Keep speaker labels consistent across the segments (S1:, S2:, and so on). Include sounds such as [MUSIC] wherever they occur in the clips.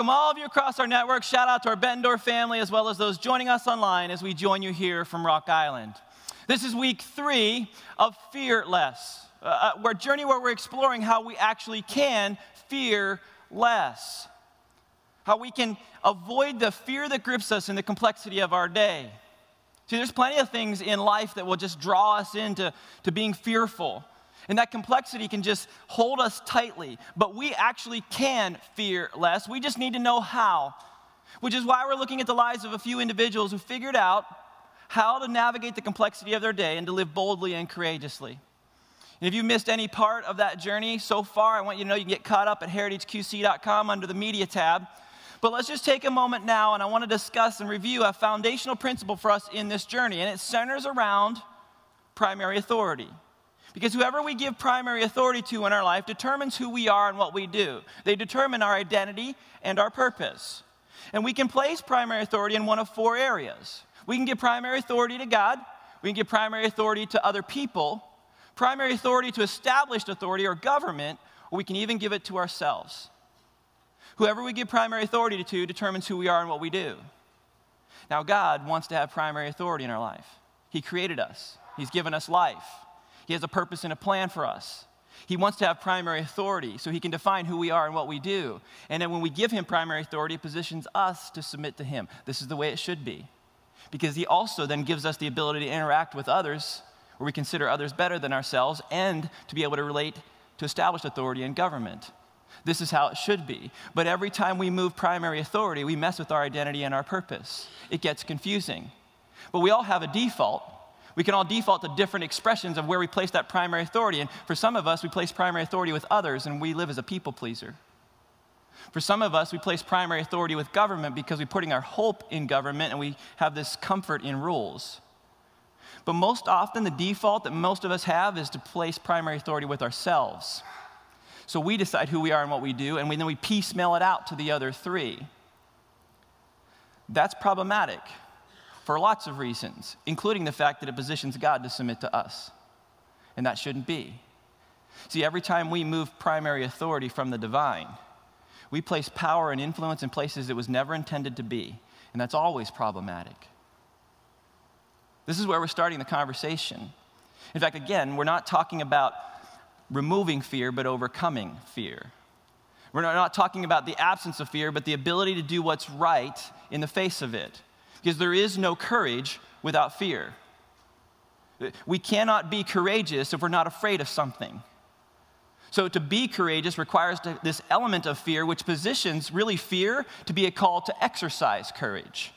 S1: welcome all of you across our network. Shout out to our Bettendorf family, as well as those joining us online as we join you here from Rock Island. This is week three of Fearless, uh, uh, a journey where we're exploring how we actually can fear less, how we can avoid the fear that grips us in the complexity of our day. See, there's plenty of things in life that will just draw us into to being fearful. And that complexity can just hold us tightly. But we actually can fear less. We just need to know how. Which is why we're looking at the lives of a few individuals who figured out how to navigate the complexity of their day and to live boldly and courageously. And if you missed any part of that journey so far, I want you to know you can get caught up at heritageqc.com under the media tab. But let's just take a moment now and I want to discuss and review a foundational principle for us in this journey, and it centers around primary authority. Because whoever we give primary authority to in our life determines who we are and what we do. They determine our identity and our purpose. And we can place primary authority in one of four areas. We can give primary authority to God, we can give primary authority to other people, primary authority to established authority or government, or we can even give it to ourselves. Whoever we give primary authority to determines who we are and what we do. Now, God wants to have primary authority in our life. He created us, He's given us life. He has a purpose and a plan for us. He wants to have primary authority so he can define who we are and what we do. And then when we give him primary authority, it positions us to submit to him. This is the way it should be. Because he also then gives us the ability to interact with others where we consider others better than ourselves and to be able to relate to established authority in government. This is how it should be. But every time we move primary authority, we mess with our identity and our purpose. It gets confusing. But we all have a default we can all default to different expressions of where we place that primary authority. And for some of us, we place primary authority with others and we live as a people pleaser. For some of us, we place primary authority with government because we're putting our hope in government and we have this comfort in rules. But most often, the default that most of us have is to place primary authority with ourselves. So we decide who we are and what we do, and we, then we piecemeal it out to the other three. That's problematic for lots of reasons, including the fact that it positions God to submit to us. And that shouldn't be. See, every time we move primary authority from the divine, we place power and influence in places it was never intended to be. And that's always problematic. This is where we're starting the conversation. In fact, again, we're not talking about removing fear, but overcoming fear. We're not talking about the absence of fear, but the ability to do what's right in the face of it because there is no courage without fear. We cannot be courageous if we're not afraid of something. So, to be courageous requires this element of fear, which positions really fear to be a call to exercise courage.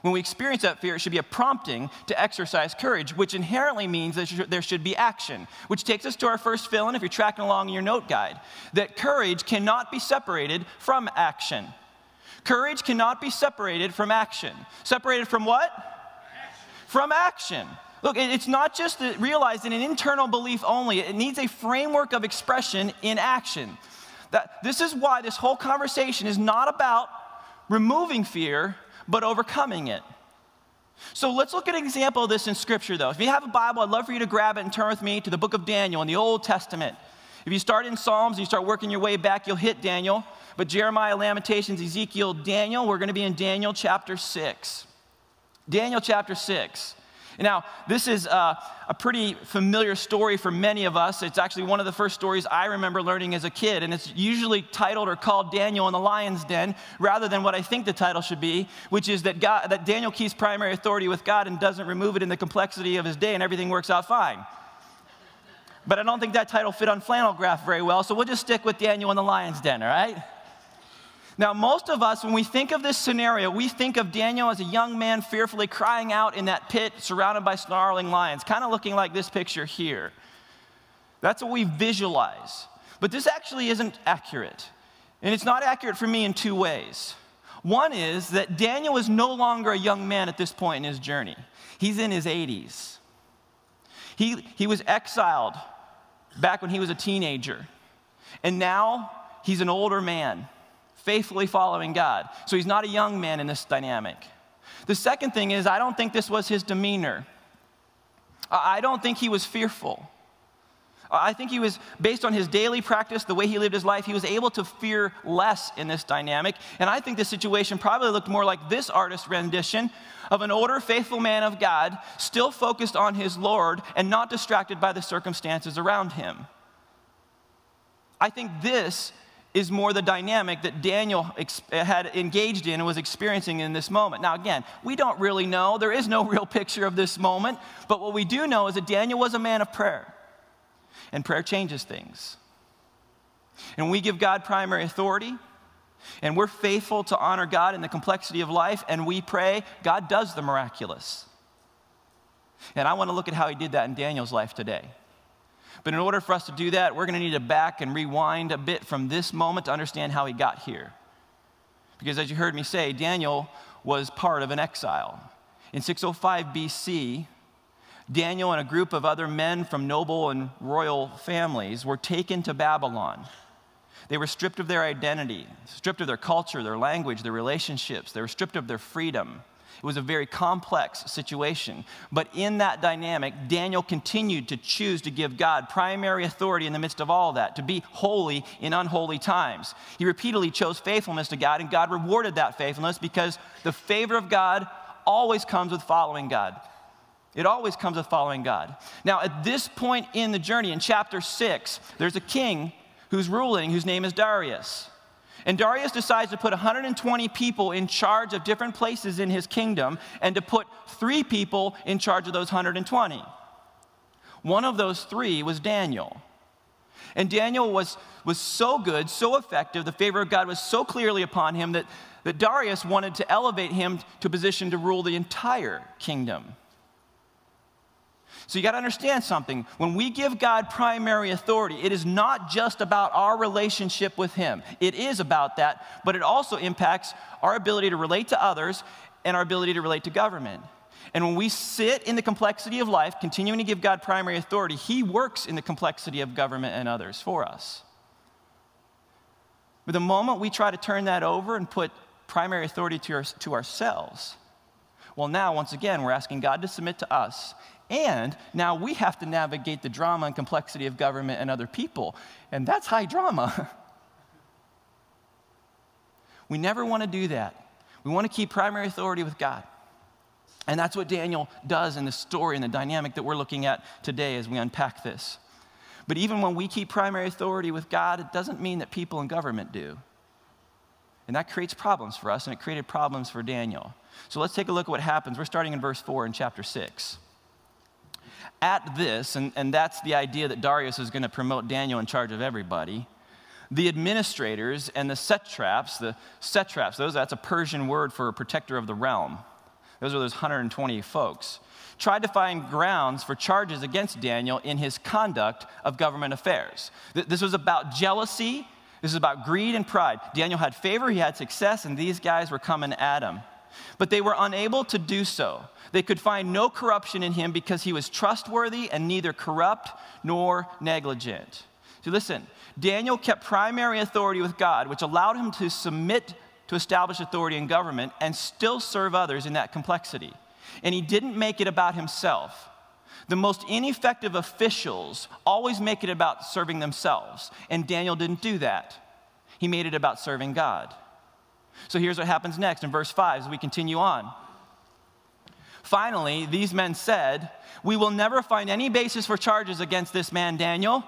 S1: When we experience that fear, it should be a prompting to exercise courage, which inherently means that there should be action. Which takes us to our first fill in, if you're tracking along in your note guide, that courage cannot be separated from action. Courage cannot be separated from action. Separated from what? Action. From action. Look, it's not just realized in an internal belief only, it needs a framework of expression in action. That, this is why this whole conversation is not about removing fear, but overcoming it. So let's look at an example of this in Scripture, though. If you have a Bible, I'd love for you to grab it and turn with me to the book of Daniel in the Old Testament. If you start in Psalms and you start working your way back, you'll hit Daniel. But Jeremiah, Lamentations, Ezekiel, Daniel, we're going to be in Daniel chapter 6. Daniel chapter 6. Now, this is a, a, pretty familiar story for many of us. It's actually one of the first stories I remember learning as a kid, and it's usually titled or called Daniel in the Lion's Den, rather than what I think the title should be, which is that, God, that Daniel keeps primary authority with God and doesn't remove it in the complexity of his day, and everything works out fine. But I don't think that title fit on flannel graph very well, so we'll just stick with Daniel in the Lion's Den, all right? Now, most of us, when we think of this scenario, we think of Daniel as a young man fearfully crying out in that pit surrounded by snarling lions, kind of looking like this picture here. That's what we visualize. But this actually isn't accurate. And it's not accurate for me in two ways. One is that Daniel is no longer a young man at this point in his journey, he's in his 80s. He, he was exiled back when he was a teenager. And now he's an older man faithfully following God. So he's not a young man in this dynamic. The second thing is, I don't think this was his demeanor. I don't think he was fearful. I think he was, based on his daily practice, the way he lived his life, he was able to fear less in this dynamic. And I think the situation probably looked more like this artist rendition of an older, faithful man of God, still focused on his Lord and not distracted by the circumstances around him. I think this is more the dynamic that Daniel had engaged in and was experiencing in this moment. Now, again, we don't really know. There is no real picture of this moment. But what we do know is that Daniel was a man of prayer. And prayer changes things. And we give God primary authority, and we're faithful to honor God in the complexity of life, and we pray, God does the miraculous. And I want to look at how he did that in Daniel's life today. But in order for us to do that, we're going to need to back and rewind a bit from this moment to understand how he got here. Because as you heard me say, Daniel was part of an exile. In 605 BC, Daniel and a group of other men from noble and royal families were taken to Babylon. They were stripped of their identity, stripped of their culture, their language, their relationships. They were stripped of their freedom. It was a very complex situation. But in that dynamic, Daniel continued to choose to give God primary authority in the midst of all that, to be holy in unholy times. He repeatedly chose faithfulness to God, and God rewarded that faithfulness because the favor of God always comes with following God. It always comes with following God. Now, at this point in the journey, in chapter six, there's a king who's ruling whose name is Darius. And Darius decides to put 120 people in charge of different places in his kingdom and to put three people in charge of those 120. One of those three was Daniel. And Daniel was, was so good, so effective, the favor of God was so clearly upon him that, that Darius wanted to elevate him to a position to rule the entire kingdom. So you got to understand something. When we give God primary authority, it is not just about our relationship with Him. It is about that, but it also impacts our ability to relate to others and our ability to relate to government. And when we sit in the complexity of life, continuing to give God primary authority, He works in the complexity of government and others for us. But the moment we try to turn that over and put primary authority to, our, to ourselves, well, now, once again, we're asking God to submit to us and now we have to navigate the drama and complexity of government and other people. And that's high drama. [LAUGHS] we never want to do that. We want to keep primary authority with God. And that's what Daniel does in the story and the dynamic that we're looking at today as we unpack this. But even when we keep primary authority with God, it doesn't mean that people in government do. And that creates problems for us, and it created problems for Daniel. So let's take a look at what happens. We're starting in verse 4 in chapter 6 at this, and, and that's the idea that Darius is going to promote Daniel in charge of everybody, the administrators and the satraps, the satraps, those, that's a Persian word for a protector of the realm. Those are those 120 folks. Tried to find grounds for charges against Daniel in his conduct of government affairs. This was about jealousy. This is about greed and pride. Daniel had favor, he had success, and these guys were coming at him. But they were unable to do so. They could find no corruption in him because he was trustworthy and neither corrupt nor negligent. So listen, Daniel kept primary authority with God, which allowed him to submit to establish authority in government and still serve others in that complexity. And he didn't make it about himself. The most ineffective officials always make it about serving themselves, and Daniel didn't do that. He made it about serving God. So here's what happens next in verse 5 as we continue on. Finally, these men said, We will never find any basis for charges against this man, Daniel,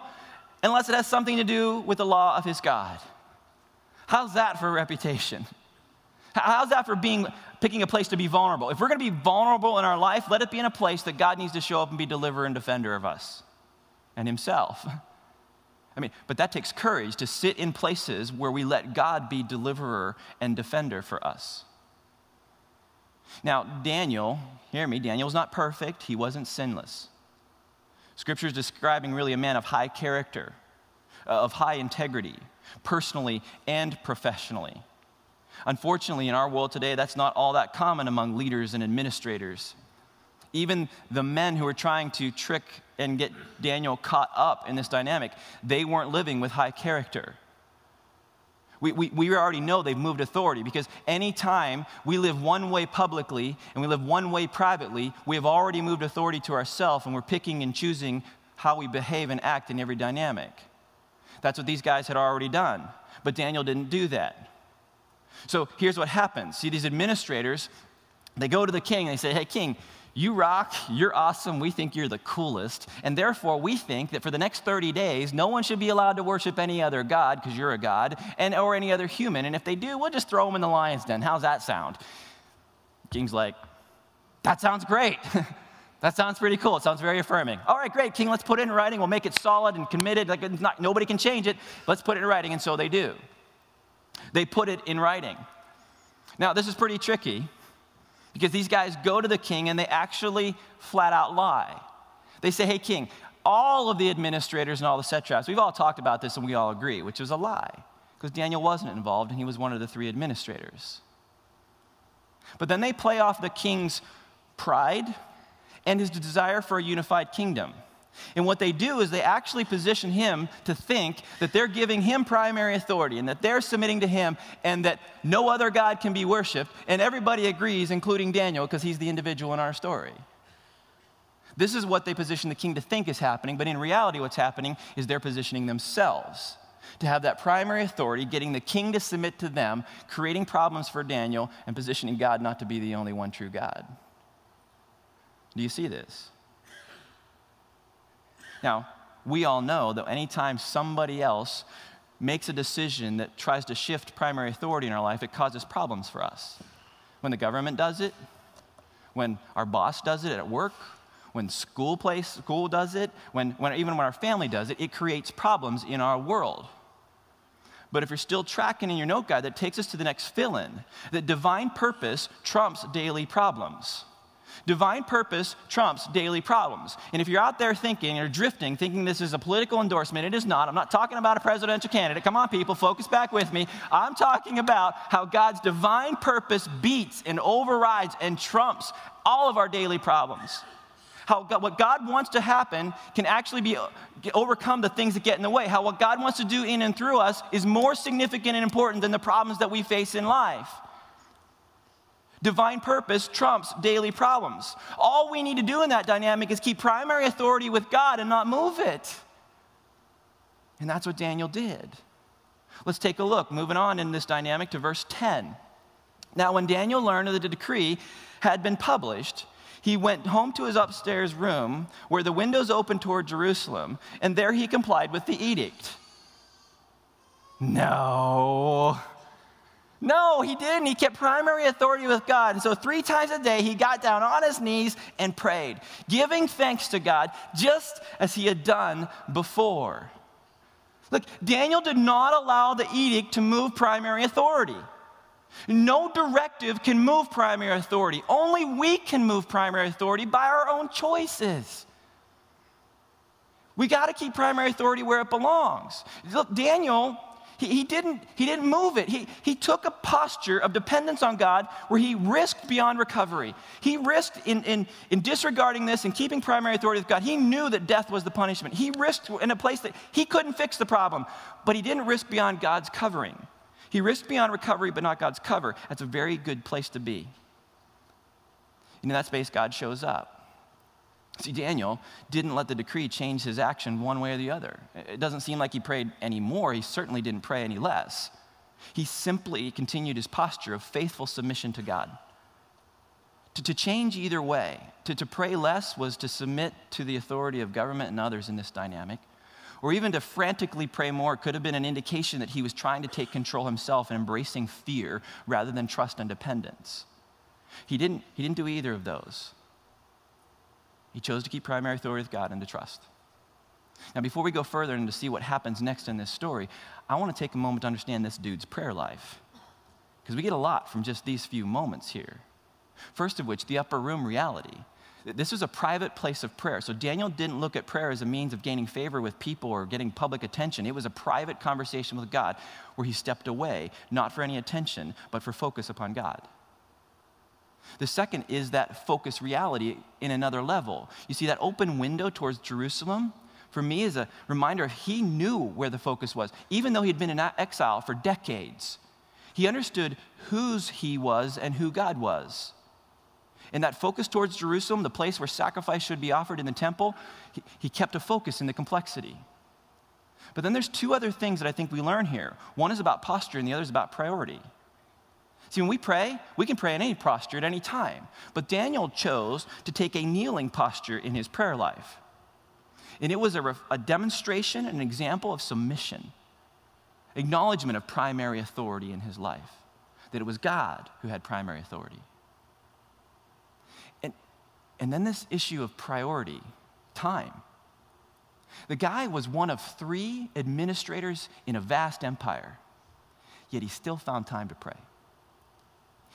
S1: unless it has something to do with the law of his God. How's that for reputation? How's that for being picking a place to be vulnerable? If we're going to be vulnerable in our life, let it be in a place that God needs to show up and be deliverer and defender of us and himself. [LAUGHS] I mean, but that takes courage to sit in places where we let God be deliverer and defender for us. Now, Daniel, hear me, Daniel was not perfect, he wasn't sinless. Scripture is describing really a man of high character, uh, of high integrity, personally and professionally. Unfortunately, in our world today, that's not all that common among leaders and administrators. Even the men who were trying to trick and get Daniel caught up in this dynamic, they weren't living with high character. We, we, we already know they've moved authority because anytime we live one way publicly and we live one way privately, we have already moved authority to ourselves and we're picking and choosing how we behave and act in every dynamic. That's what these guys had already done. But Daniel didn't do that. So here's what happens. See, these administrators, they go to the king and they say, Hey, king, you rock, you're awesome, we think you're the coolest, and therefore we think that for the next 30 days, no one should be allowed to worship any other god because you're a god, and or any other human, and if they do, we'll just throw them in the lion's den. How's that sound? King's like, that sounds great. [LAUGHS] that sounds pretty cool. It sounds very affirming. All right, great, King, let's put it in writing. We'll make it solid and committed. Like not, nobody can change it. Let's put it in writing. And so they do. They put it in writing. Now, this is pretty tricky because these guys go to the king and they actually flat out lie. They say, hey, king, all of the administrators and all the satraps, we've all talked about this and we all agree, which is a lie because Daniel wasn't involved and he was one of the three administrators. But then they play off the king's pride and his desire for a unified kingdom. And what they do is they actually position him to think that they're giving him primary authority and that they're submitting to him and that no other God can be worshiped. And everybody agrees, including Daniel, because he's the individual in our story. This is what they position the king to think is happening, but in reality, what's happening is they're positioning themselves to have that primary authority, getting the king to submit to them, creating problems for Daniel, and positioning God not to be the only one true God. Do you see this? Now, we all know that anytime somebody else makes a decision that tries to shift primary authority in our life, it causes problems for us. When the government does it, when our boss does it at work, when school place school does it, when, when even when our family does it, it creates problems in our world. But if you're still tracking in your note guide, that takes us to the next fill in that divine purpose trumps daily problems. Divine purpose trumps daily problems. And if you're out there thinking or drifting, thinking this is a political endorsement, it is not. I'm not talking about a presidential candidate. Come on, people, focus back with me. I'm talking about how God's divine purpose beats and overrides and trumps all of our daily problems. How God, what God wants to happen can actually be overcome the things that get in the way. How what God wants to do in and through us is more significant and important than the problems that we face in life. Divine purpose trumps daily problems. All we need to do in that dynamic is keep primary authority with God and not move it. And that's what Daniel did. Let's take a look, moving on in this dynamic to verse 10. Now, when Daniel learned that the decree had been published, he went home to his upstairs room where the windows opened toward Jerusalem, and there he complied with the edict. No. No, he didn't. He kept primary authority with God. And so, three times a day, he got down on his knees and prayed, giving thanks to God, just as he had done before. Look, Daniel did not allow the edict to move primary authority. No directive can move primary authority. Only we can move primary authority by our own choices. We got to keep primary authority where it belongs. Look, Daniel, he, he, didn't, he didn't move it. He, he took a posture of dependence on God where he risked beyond recovery. He risked in, in, in disregarding this and keeping primary authority with God. He knew that death was the punishment. He risked in a place that he couldn't fix the problem, but he didn't risk beyond God's covering. He risked beyond recovery, but not God's cover. That's a very good place to be. In that space, God shows up. See, Daniel didn't let the decree change his action one way or the other. It doesn't seem like he prayed any more. He certainly didn't pray any less. He simply continued his posture of faithful submission to God. To, to change either way, to, to pray less was to submit to the authority of government and others in this dynamic or even to frantically pray more could have been an indication that he was trying to take control himself and embracing fear rather than trust and dependence. He didn't, he didn't do either of those. He chose to keep primary authority with God and to trust. Now, before we go further and to see what happens next in this story, I want to take a moment to understand this dude's prayer life. Because we get a lot from just these few moments here. First of which, the upper room reality. This was a private place of prayer. So Daniel didn't look at prayer as a means of gaining favor with people or getting public attention. It was a private conversation with God where he stepped away, not for any attention, but for focus upon God. The second is that focus reality in another level. You see, that open window towards Jerusalem, for me, is a reminder he knew where the focus was. Even though he'd been in exile for decades, he understood whose he was and who God was. And that focus towards Jerusalem, the place where sacrifice should be offered in the temple, he, he kept a focus in the complexity. But then there's two other things that I think we learn here. One is about posture, and the other is about priority. See, when we pray, we can pray in any posture at any time. But Daniel chose to take a kneeling posture in his prayer life. And it was a, a demonstration, and an example of submission, acknowledgement of primary authority in his life, that it was God who had primary authority. And, and then this issue of priority, time. The guy was one of three administrators in a vast empire, yet he still found time to pray.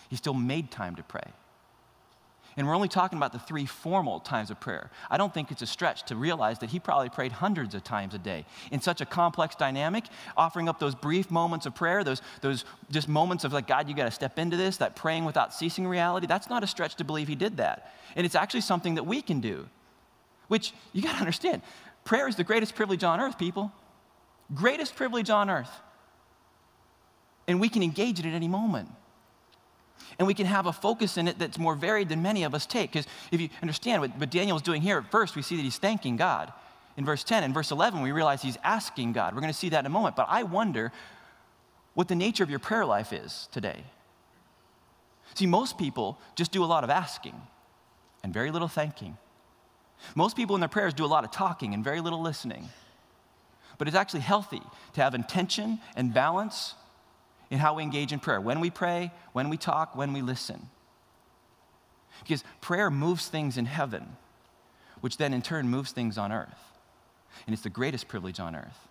S1: He still made time to pray. And we're only talking about the three formal times of prayer. I don't think it's a stretch to realize that he probably prayed hundreds of times a day in such a complex dynamic, offering up those brief moments of prayer, those, those just moments of like, God, you got to step into this, that praying without ceasing reality. That's not a stretch to believe he did that. And it's actually something that we can do, which you got to understand. Prayer is the greatest privilege on earth, people. Greatest privilege on earth. And we can engage it at any moment. And we can have a focus in it that's more varied than many of us take. Because if you understand what, what Daniel is doing here, at first we see that he's thanking God. In verse 10, in verse 11, we realize he's asking God. We're going to see that in a moment. But I wonder what the nature of your prayer life is today. See, most people just do a lot of asking and very little thanking. Most people in their prayers do a lot of talking and very little listening. But it's actually healthy to have intention and balance in how we engage in prayer when we pray, when we talk, when we listen. Because prayer moves things in heaven, which then in turn moves things on earth. And it's the greatest privilege on earth.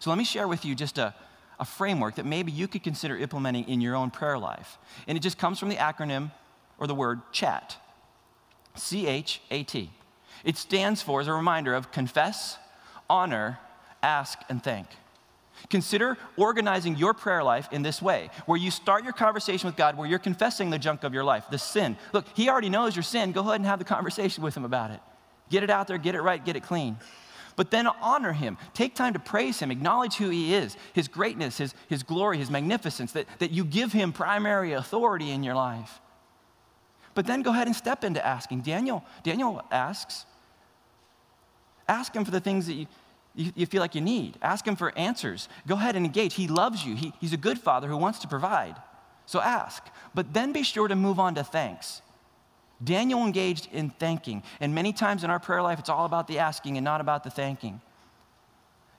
S1: So let me share with you just a, a framework that maybe you could consider implementing in your own prayer life. And it just comes from the acronym or the word CHAT C H A T. It stands for, as a reminder of confess, honor, ask, and thank. Consider organizing your prayer life in this way, where you start your conversation with God, where you're confessing the junk of your life, the sin. Look, He already knows your sin. Go ahead and have the conversation with Him about it. Get it out there, get it right, get it clean. But then honor Him. Take time to praise Him, acknowledge who He is, His greatness, His, his glory, His magnificence, that, that you give Him primary authority in your life. But then go ahead and step into asking. Daniel, Daniel asks, Ask Him for the things that you, you, you, feel like you need. Ask Him for answers. Go ahead and engage. He loves you, he, He's a good Father who wants to provide. So ask. But then be sure to move on to thanks. Daniel engaged in thanking. And many times in our prayer life, it's all about the asking and not about the thanking.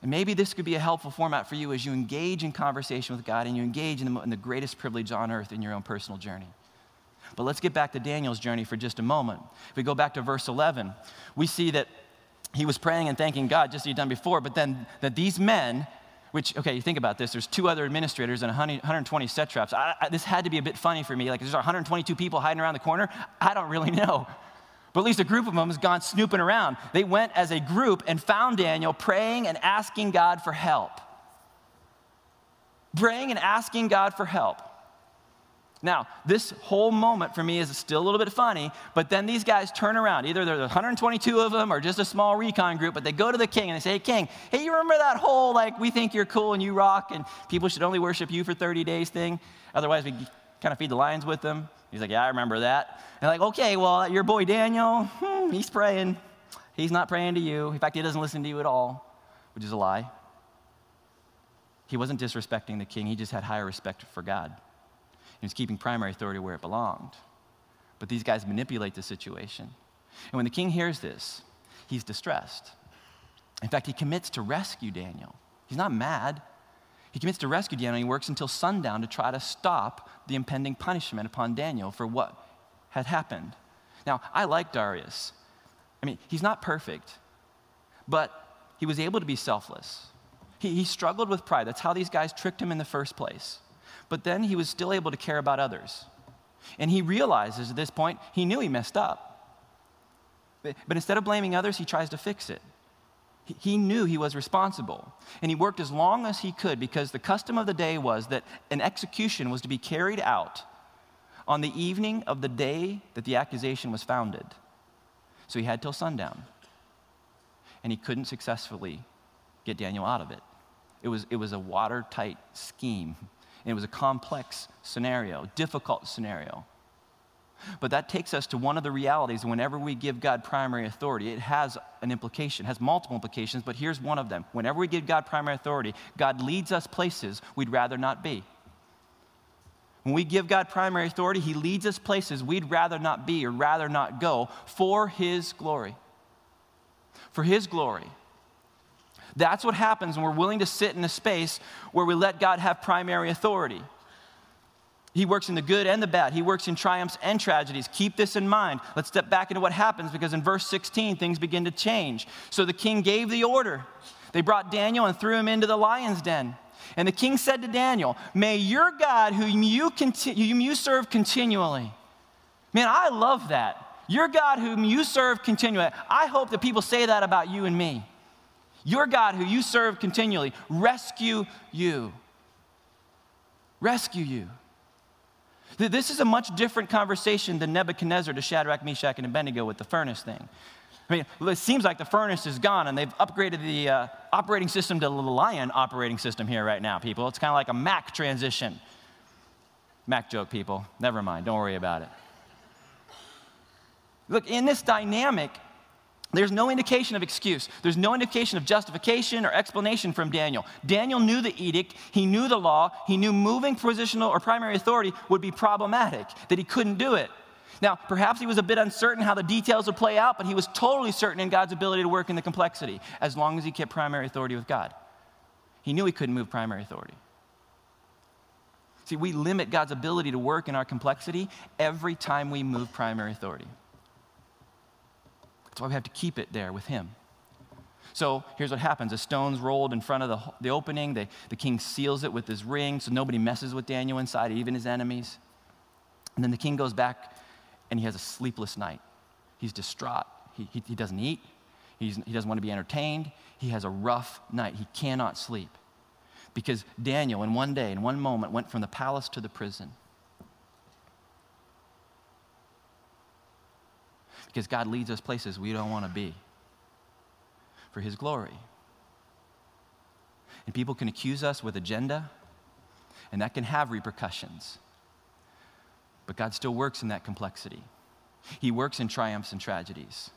S1: And maybe this could be a helpful format for you as you engage in conversation with God and you engage in the, in the greatest privilege on earth in your own personal journey. But let's get back to Daniel's journey for just a moment. If we go back to verse 11, we see that he was praying and thanking God just as he'd done before, but then that these men, which, okay, you think about this, there's two other administrators and 120 satraps. I, I, this had to be a bit funny for me. Like, there's 122 people hiding around the corner. I don't really [LAUGHS] know. But at least a group of them has gone snooping around. They went as a group and found Daniel praying and asking God for help. Praying and asking God for help. Now, this whole moment for me is still a little bit funny, but then these guys turn around. Either there's 122 of them or just a small recon group, but they go to the king and they say, Hey, king, hey, you remember that whole, like, we think you're cool and you rock and people should only worship you for 30 days thing? Otherwise, we kind of feed the lions with them. He's like, Yeah, I remember that. And like, Okay, well, your boy Daniel, hmm, he's praying. He's not praying to you. In fact, he doesn't listen to you at all, which is a lie. He wasn't disrespecting the king, he just had higher respect for God. He was keeping primary authority where it belonged. But these guys manipulate the situation. And when the king hears this, he's distressed. In fact, he commits to rescue Daniel. He's not mad. He commits to rescue Daniel. He works until sundown to try to stop the impending punishment upon Daniel for what had happened. Now, I like Darius. I mean, he's not perfect, but he was able to be selfless. He, he struggled with pride. That's how these guys tricked him in the first place but then he was still able to care about others. And he realizes at this point, he knew he messed up. But, but instead of blaming others, he tries to fix it. He, he knew he was responsible. And he worked as long as he could because the custom of the day was that an execution was to be carried out on the evening of the day that the accusation was founded. So he had till sundown. And he couldn't successfully get Daniel out of it. It was, it was a watertight scheme. And it was a complex scenario, difficult scenario. But that takes us to one of the realities. Whenever we give God primary authority, it has an implication, has multiple implications, but here's one of them. Whenever we give God primary authority, God leads us places we'd rather not be. When we give God primary authority, He leads us places we'd rather not be or rather not go for His glory. For His glory. That's what happens when we're willing to sit in a space where we let God have primary authority. He works in the good and the bad. He works in triumphs and tragedies. Keep this in mind. Let's step back into what happens because in verse 16, things begin to change. So the king gave the order. They brought Daniel and threw him into the lion's den. And the king said to Daniel, May your God, whom you, conti- you serve continually, man, I love that. Your God, whom you serve continually. I hope that people say that about you and me. Your God, who you serve continually, rescue you. Rescue you. This is a much different conversation than Nebuchadnezzar to Shadrach, Meshach, and Abednego with the furnace thing. I mean, it seems like the furnace is gone and they've upgraded the uh, operating system to the Lion operating system here right now, people. It's kind of like a Mac transition. Mac joke, people. Never mind. Don't worry about it. Look, in this dynamic, there's no indication of excuse. There's no indication of justification or explanation from Daniel. Daniel knew the edict, he knew the law, he knew moving positional or primary authority would be problematic, that he couldn't do it. Now, perhaps he was a bit uncertain how the details would play out, but he was totally certain in God's ability to work in the complexity as long as he kept primary authority with God. He knew he couldn't move primary authority. See, we limit God's ability to work in our complexity every time we move primary authority. That's why we have to keep it there with him. So here's what happens a stone's rolled in front of the, the opening. The king seals it with his ring so nobody messes with Daniel inside, even his enemies. And then the king goes back and he has a sleepless night. He's distraught. He, he, he doesn't eat, He's, he doesn't want to be entertained. He has a rough night. He cannot sleep. Because Daniel, in one day, in one moment, went from the palace to the prison. Because God leads us places we don't want to be for His glory. And people can accuse us with agenda, and that can have repercussions. But God still works in that complexity. He works in triumphs and tragedies.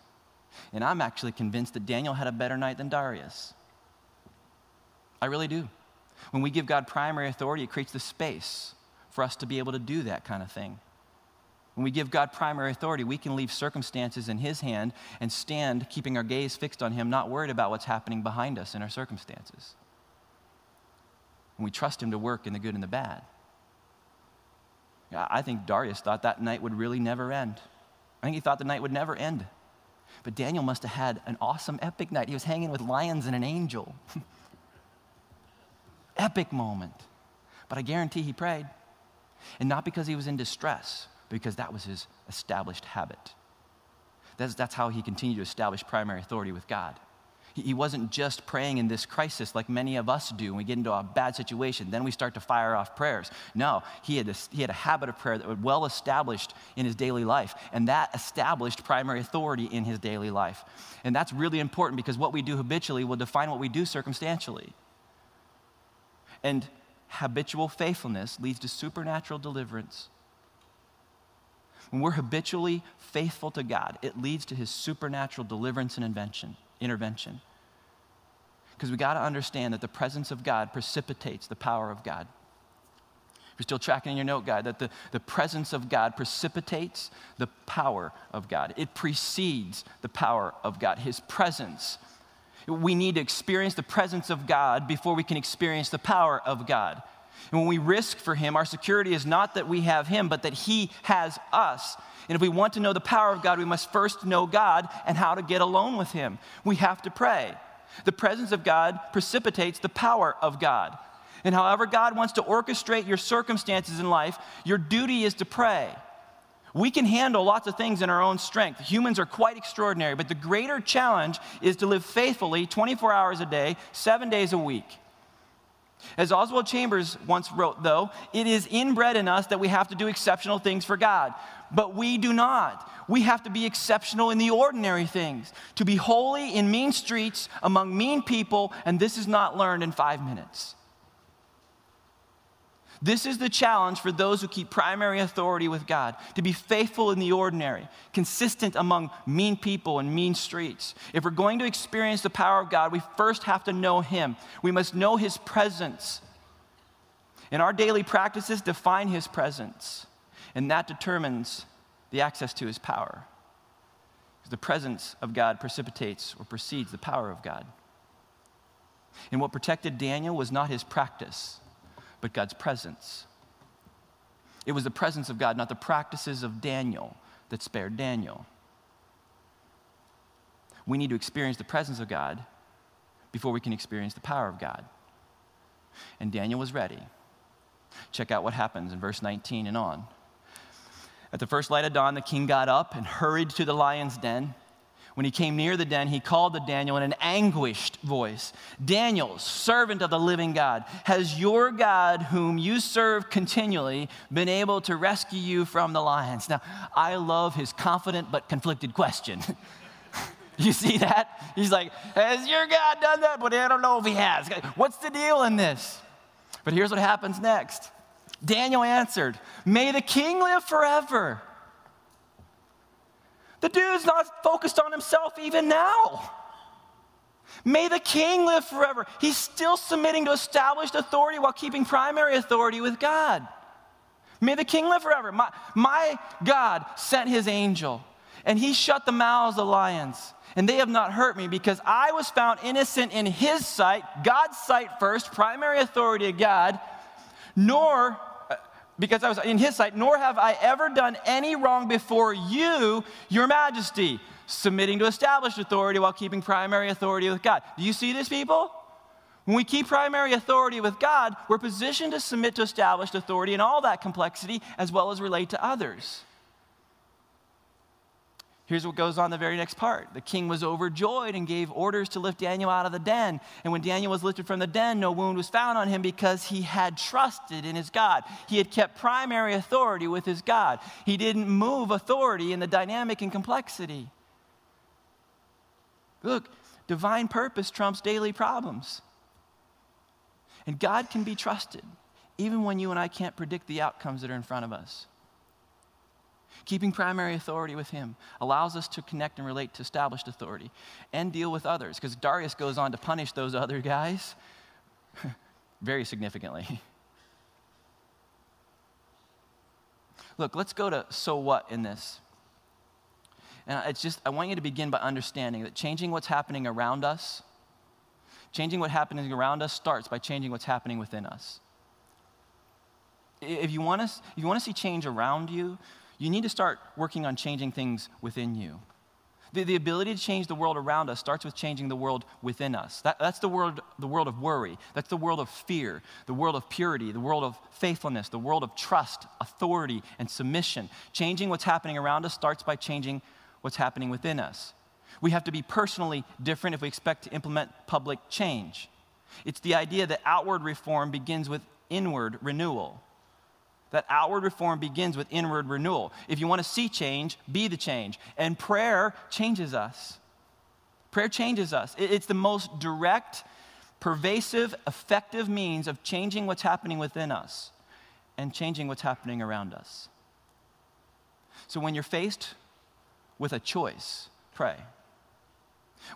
S1: And I'm actually convinced that Daniel had a better night than Darius. I really do. When we give God primary authority, it creates the space for us to be able to do that kind of thing. When we give God primary authority, we can leave circumstances in His hand and stand keeping our gaze fixed on Him, not worried about what's happening behind us in our circumstances. And we trust Him to work in the good and the bad. I think Darius thought that night would really never end. I think he thought the night would never end. But Daniel must have had an awesome, epic night. He was hanging with lions and an angel. [LAUGHS] epic moment. But I guarantee he prayed. And not because he was in distress, because that was his established habit. That's, that's how he continued to establish primary authority with God. He, he wasn't just praying in this crisis like many of us do when we get into a bad situation. Then we start to fire off prayers. No, he had, this, he had a habit of prayer that was well established in his daily life, and that established primary authority in his daily life. And that's really important because what we do habitually will define what we do circumstantially. And habitual faithfulness leads to supernatural deliverance when we're habitually faithful to God, it leads to his supernatural deliverance and invention, intervention. Because we got to understand that the presence of God precipitates the power of God. You're still tracking in your note guide, that the, the presence of God precipitates the power of God. It precedes the power of God, His presence. We need to experience the presence of God before we can experience the power of God. And when we risk for Him, our security is not that we have Him, but that He has us. And if we want to know the power of God, we must first know God and how to get alone with Him. We have to pray. The presence of God precipitates the power of God. And however God wants to orchestrate your circumstances in life, your duty is to pray. We can handle lots of things in our own strength. Humans are quite extraordinary, but the greater challenge is to live faithfully 24 hours a day, seven days a week. As Oswald Chambers once wrote, though, it is inbred in us that we have to do exceptional things for God. But we do not. We have to be exceptional in the ordinary things, to be holy in mean streets among mean people, and this is not learned in five minutes. This is the challenge for those who keep primary authority with God to be faithful in the ordinary, consistent among mean people and mean streets. If we're going to experience the power of God, we first have to know Him. We must know His presence. And our daily practices define His presence, and that determines the access to His power. Because the presence of God precipitates or precedes the power of God. And what protected Daniel was not his practice but God's presence. It was the presence of God, not the practices of Daniel, that spared Daniel. We need to experience the presence of God before we can experience the power of God. And Daniel was ready. Check out what happens in verse 19 and on. At the first light of dawn, the king got up and hurried to the lion's den. When he came near the den, he called to Daniel in an anguished voice Daniel, servant of the living God, has your God, whom you serve continually, been able to rescue you from the lions? Now, I love his confident but conflicted question. [LAUGHS] you see that? He's like, Has your God done that? But I don't know if he has. What's the deal in this? But here's what happens next Daniel answered, May the king live forever. The dude's not focused on himself even now. May the king live forever. He's still submitting to established authority while keeping primary authority with God. May the king live forever. My, my God sent his angel, and he shut the mouths of lions, and they have not hurt me because I was found innocent in his sight, God's sight first, primary authority of God, nor because I was in his sight, nor have I ever done any wrong before you, your majesty, submitting to established authority while keeping primary authority with God. Do you see this, people? When we keep primary authority with God, we're positioned to submit to established authority in all that complexity as well as relate to others. Here's what goes on the very next part. The king was overjoyed and gave orders to lift Daniel out of the den. And when Daniel was lifted from the den, no wound was found on him because he had trusted in his God. He had kept primary authority with his God. He didn't move authority in the dynamic and complexity. Look, divine purpose trumps daily problems. And God can be trusted, even when you and I can't predict the outcomes that are in front of us. Keeping primary authority with him allows us to connect and relate to established authority and deal with others, because Darius goes on to punish those other guys [LAUGHS] very significantly. [LAUGHS] Look, let's go to so what in this. And it's just, I want you to begin by understanding that changing what's happening around us, changing what's happening around us starts by changing what's happening within us. If you want to, if you want to see change around you, you need to start working on changing things within you. The, the ability to change the world around us starts with changing the world within us. That, that's the world, the world of worry. That's the world of fear, the world of purity, the world of faithfulness, the world of trust, authority, and submission. Changing what's happening around us starts by changing what's happening within us. We have to be personally different if we expect to implement public change. It's the idea that outward reform begins with inward renewal. That outward reform begins with inward renewal. If you want to see change, be the change. And prayer changes us. Prayer changes us. It's the most direct, pervasive, effective means of changing what's happening within us and changing what's happening around us. So when you're faced with a choice, pray.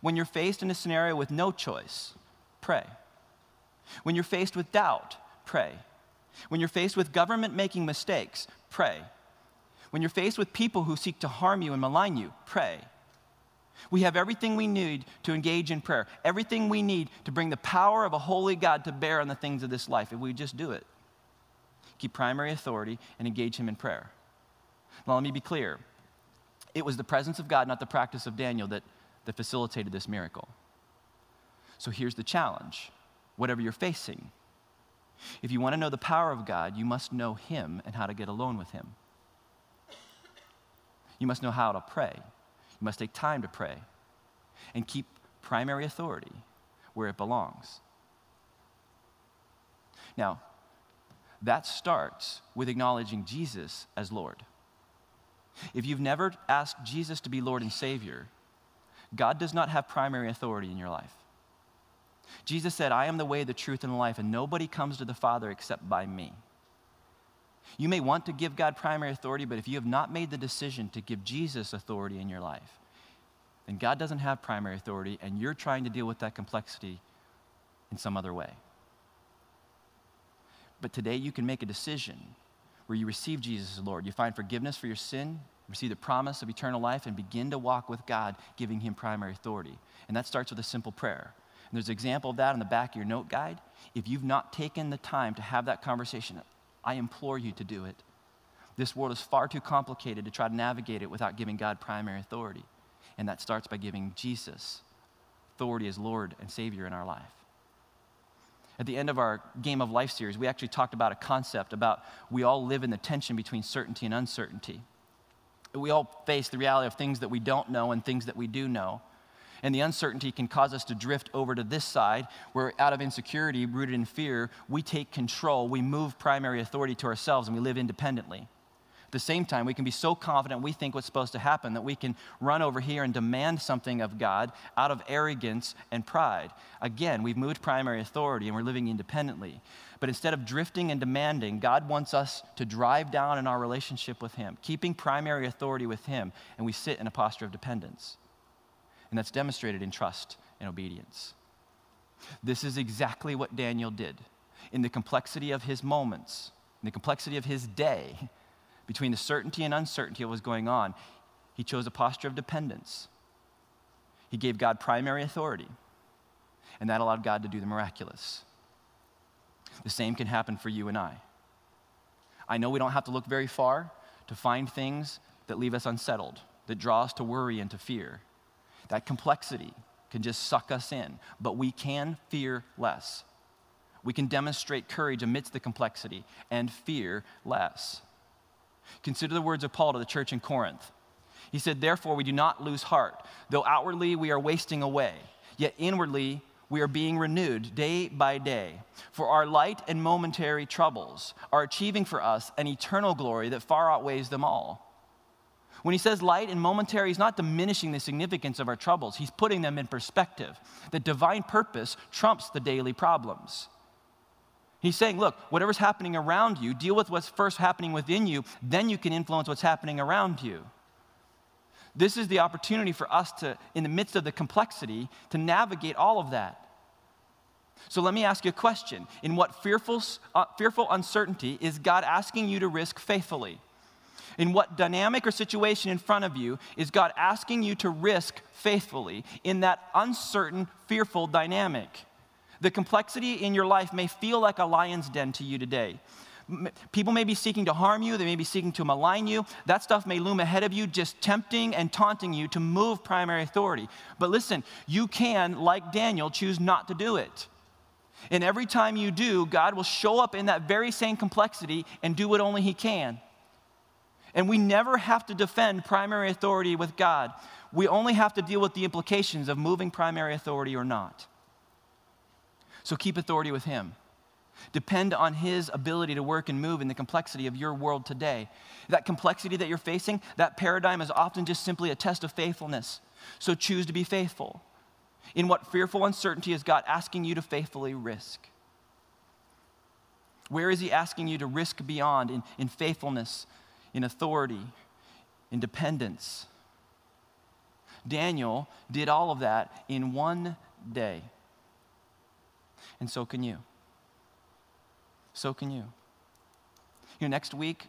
S1: When you're faced in a scenario with no choice, pray. When you're faced with doubt, pray. When you're faced with government making mistakes, pray. When you're faced with people who seek to harm you and malign you, pray. We have everything we need to engage in prayer, everything we need to bring the power of a holy God to bear on the things of this life, if we just do it. Keep primary authority and engage Him in prayer. Now, let me be clear it was the presence of God, not the practice of Daniel, that, that facilitated this miracle. So here's the challenge whatever you're facing, if you want to know the power of God, you must know Him and how to get alone with Him. You must know how to pray. You must take time to pray and keep primary authority where it belongs. Now, that starts with acknowledging Jesus as Lord. If you've never asked Jesus to be Lord and Savior, God does not have primary authority in your life. Jesus said, I am the way, the truth, and the life, and nobody comes to the Father except by me. You may want to give God primary authority, but if you have not made the decision to give Jesus authority in your life, then God doesn't have primary authority, and you're trying to deal with that complexity in some other way. But today you can make a decision where you receive Jesus as Lord. You find forgiveness for your sin, receive the promise of eternal life, and begin to walk with God, giving Him primary authority. And that starts with a simple prayer. And there's an example of that on the back of your note guide. If you've not taken the time to have that conversation, I implore you to do it. This world is far too complicated to try to navigate it without giving God primary authority. And that starts by giving Jesus authority as Lord and Savior in our life. At the end of our Game of Life series, we actually talked about a concept about we all live in the tension between certainty and uncertainty. We all face the reality of things that we don't know and things that we do know. And the uncertainty can cause us to drift over to this side, where out of insecurity, rooted in fear, we take control, we move primary authority to ourselves, and we live independently. At the same time, we can be so confident we think what's supposed to happen that we can run over here and demand something of God out of arrogance and pride. Again, we've moved primary authority and we're living independently. But instead of drifting and demanding, God wants us to drive down in our relationship with Him, keeping primary authority with Him, and we sit in a posture of dependence. And that's demonstrated in trust and obedience. This is exactly what Daniel did. In the complexity of his moments, in the complexity of his day, between the certainty and uncertainty of what was going on, he chose a posture of dependence. He gave God primary authority, and that allowed God to do the miraculous. The same can happen for you and I. I know we don't have to look very far to find things that leave us unsettled, that draw us to worry and to fear. That complexity can just suck us in, but we can fear less. We can demonstrate courage amidst the complexity and fear less. Consider the words of Paul to the church in Corinth. He said, Therefore, we do not lose heart. Though outwardly we are wasting away, yet inwardly we are being renewed day by day. For our light and momentary troubles are achieving for us an eternal glory that far outweighs them all. When he says light and momentary, he's not diminishing the significance of our troubles, he's putting them in perspective. The divine purpose trumps the daily problems. He's saying, look, whatever's happening around you, deal with what's first happening within you, then you can influence what's happening around you. This is the opportunity for us to, in the midst of the complexity, to navigate all of that. So let me ask you a question. In what fearful, uh, fearful uncertainty is God asking you to risk faithfully? In what dynamic or situation in front of you is God asking you to risk faithfully in that uncertain, fearful dynamic? The complexity in your life may feel like a lion's den to you today. People may be seeking to harm you, they may be seeking to malign you. That stuff may loom ahead of you, just tempting and taunting you to move primary authority. But listen, you can, like Daniel, choose not to do it. And every time you do, God will show up in that very same complexity and do what only He can. And we never have to defend primary authority with God. We only have to deal with the implications of moving primary authority or not. So keep authority with Him. Depend on His ability to work and move in the complexity of your world today. That complexity that you're facing, that paradigm is often just simply a test of faithfulness. So choose to be faithful. In what fearful uncertainty is God asking you to faithfully risk? Where is He asking you to risk beyond in, in faithfulness, in authority, in dependence? Daniel did all of that in one day and so can you. So can you. You know, next week,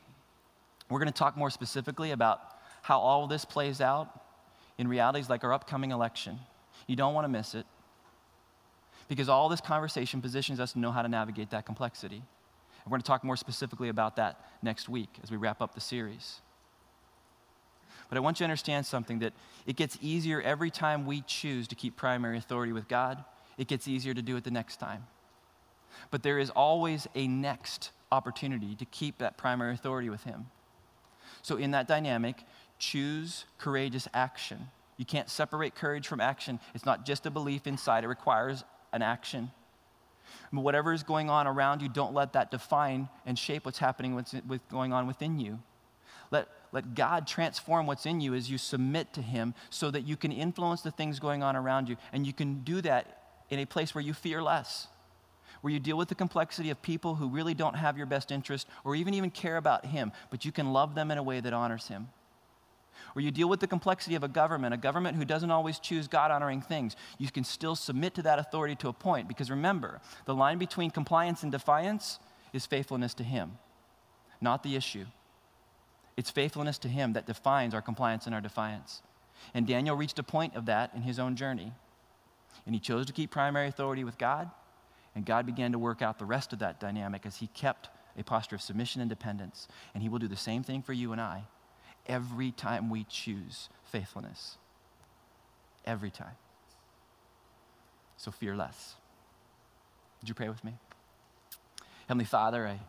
S1: we're going to talk more specifically about how all this plays out in realities like our upcoming election. You don't want to miss it because all this conversation positions us to know how to navigate that complexity. We're going to talk more specifically about that next week as we wrap up the series. But I want you to understand something that it gets easier every time we choose to keep primary authority with God it gets easier to do it the next time. But there is always a next opportunity to keep that primary authority with Him. So, in that dynamic, choose courageous action. You can't separate courage from action. It's not just a belief inside, it requires an action. Whatever is going on around you, don't let that define and shape what's happening what's with going on within you. Let, let God transform what's in you as you submit to Him so that you can influence the things going on around you. And you can do that in a place where you fear less, where you deal with the complexity of people who really don't have your best interest or even even care about him, but you can love them in a way that honors him. Or you deal with the complexity of a government, a government who doesn't always choose God honoring things. You can still submit to that authority to a point because remember, the line between compliance and defiance is faithfulness to him, not the issue. It's faithfulness to him that defines our compliance and our defiance. And Daniel reached a point of that in his own journey. And he chose to keep primary authority with God, and God began to work out the rest of that dynamic as he kept a posture of submission and dependence. And he will do the same thing for you and I every time we choose faithfulness. Every time. So fear less. Would you pray with me? Heavenly Father, I,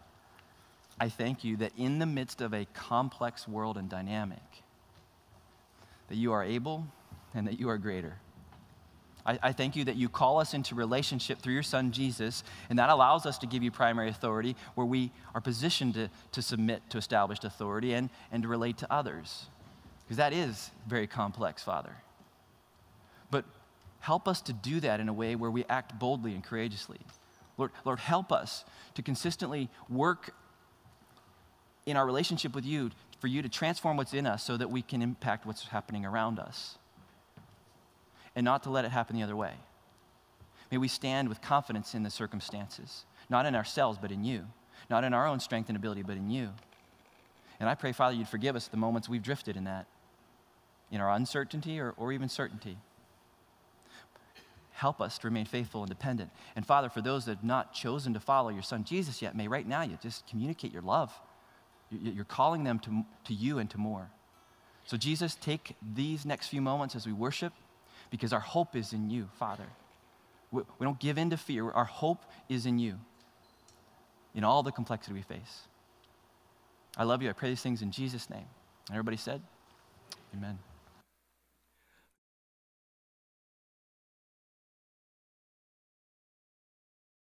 S1: I thank you that in the midst of a complex world and dynamic, that you are able and that you are greater. I, I, thank you that you call us into relationship through your son Jesus, and that allows us to give you primary authority where we are positioned to, to submit to established authority and, and to relate to others. Because that is very complex, Father. But help us to do that in a way where we act boldly and courageously. Lord, Lord, help us to consistently work in our relationship with you for you to transform what's in us so that we can impact what's happening around us and not to let it happen the other way. May we stand with confidence in the circumstances, not in ourselves, but in you, not in our own strength and ability, but in you. And I pray, Father, you'd forgive us the moments we've drifted in that, in our uncertainty or, or even certainty. Help us to remain faithful and dependent. And Father, for those that have not chosen to follow your Son Jesus yet, may right now you just communicate your love. You're calling them to, to you and to more. So, Jesus, take these next few moments as we worship because our hope is in you, Father. We, we don't give in to fear. Our hope is in you, in all the complexity we face. I love you. I pray these things in Jesus' name. And everybody said, Amen.